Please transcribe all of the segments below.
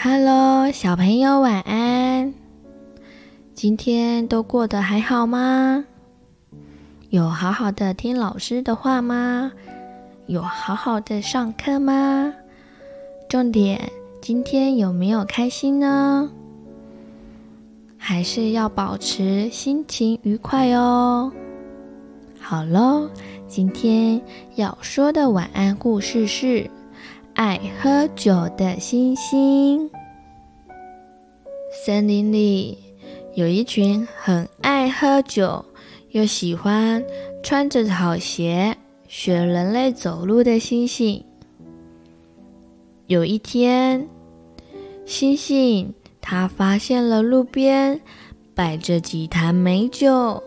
Hello，小朋友，晚安。今天都过得还好吗？有好好的听老师的话吗？有好好的上课吗？重点，今天有没有开心呢？还是要保持心情愉快哦。好喽，今天要说的晚安故事是。爱喝酒的星星。森林里有一群很爱喝酒，又喜欢穿着草鞋学人类走路的星星。有一天，星星他发现了路边摆着几坛美酒，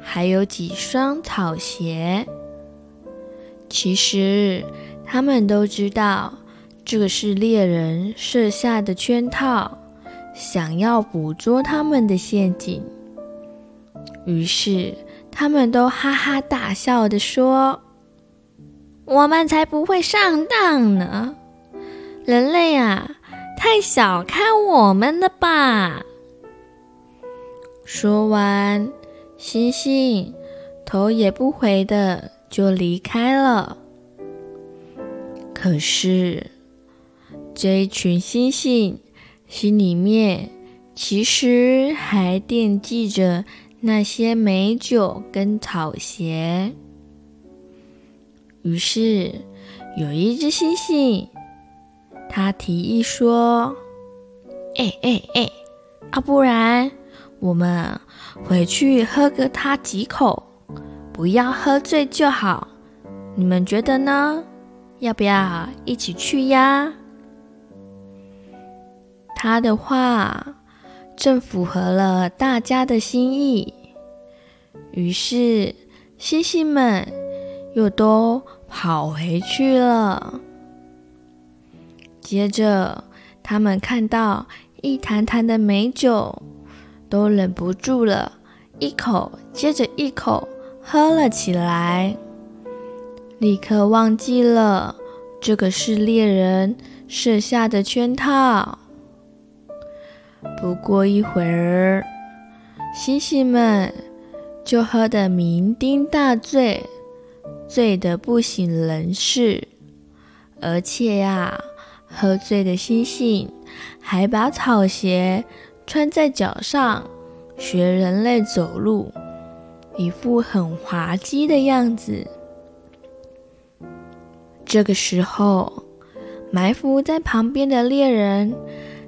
还有几双草鞋。其实。他们都知道，这个是猎人设下的圈套，想要捕捉他们的陷阱。于是，他们都哈哈大笑地说：“我们才不会上当呢！人类啊，太小看我们了吧！”说完，猩猩头也不回的就离开了。可是，这一群星星心里面其实还惦记着那些美酒跟草鞋。于是，有一只猩猩，他提议说：“哎哎哎，要不然我们回去喝个他几口，不要喝醉就好。你们觉得呢？”要不要一起去呀？他的话正符合了大家的心意，于是星星们又都跑回去了。接着，他们看到一坛坛的美酒，都忍不住了，一口接着一口喝了起来。立刻忘记了，这个是猎人设下的圈套。不过一会儿，猩猩们就喝得酩酊大醉，醉得不省人事。而且呀，喝醉的猩猩还把草鞋穿在脚上，学人类走路，一副很滑稽的样子。这个时候，埋伏在旁边的猎人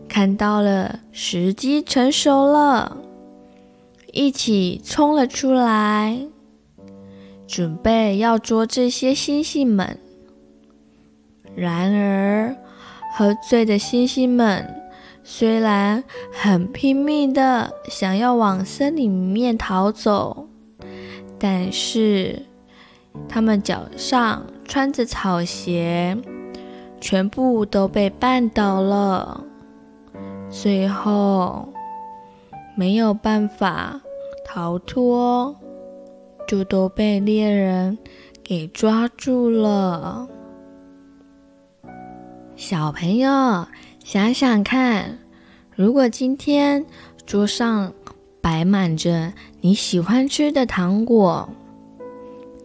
看到了时机成熟了，一起冲了出来，准备要捉这些猩猩们。然而，喝醉的猩猩们虽然很拼命的想要往森林里面逃走，但是他们脚上。穿着草鞋，全部都被绊倒了，最后没有办法逃脱，就都被猎人给抓住了。小朋友，想想看，如果今天桌上摆满着你喜欢吃的糖果，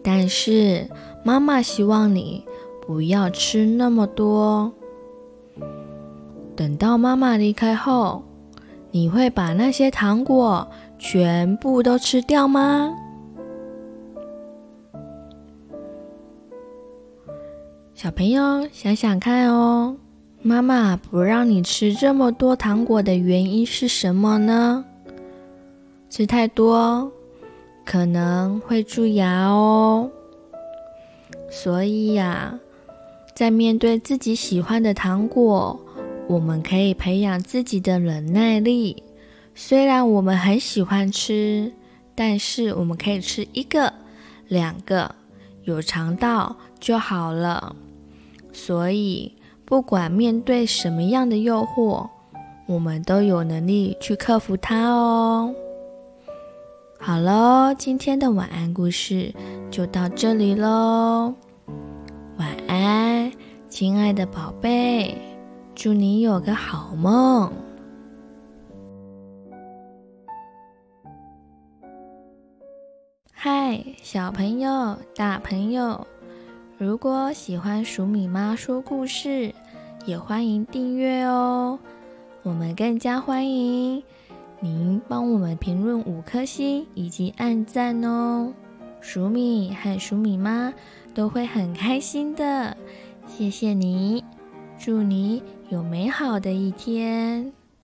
但是……妈妈希望你不要吃那么多。等到妈妈离开后，你会把那些糖果全部都吃掉吗？小朋友想想看哦，妈妈不让你吃这么多糖果的原因是什么呢？吃太多可能会蛀牙哦。所以呀，在面对自己喜欢的糖果，我们可以培养自己的忍耐力。虽然我们很喜欢吃，但是我们可以吃一个、两个，有尝到就好了。所以，不管面对什么样的诱惑，我们都有能力去克服它哦。好喽，今天的晚安故事就到这里喽。晚安，亲爱的宝贝，祝你有个好梦。嗨，小朋友、大朋友，如果喜欢鼠米妈说故事，也欢迎订阅哦。我们更加欢迎您帮我们评论五颗星以及按赞哦。鼠米和鼠米妈都会很开心的。谢谢你，祝你有美好的一天。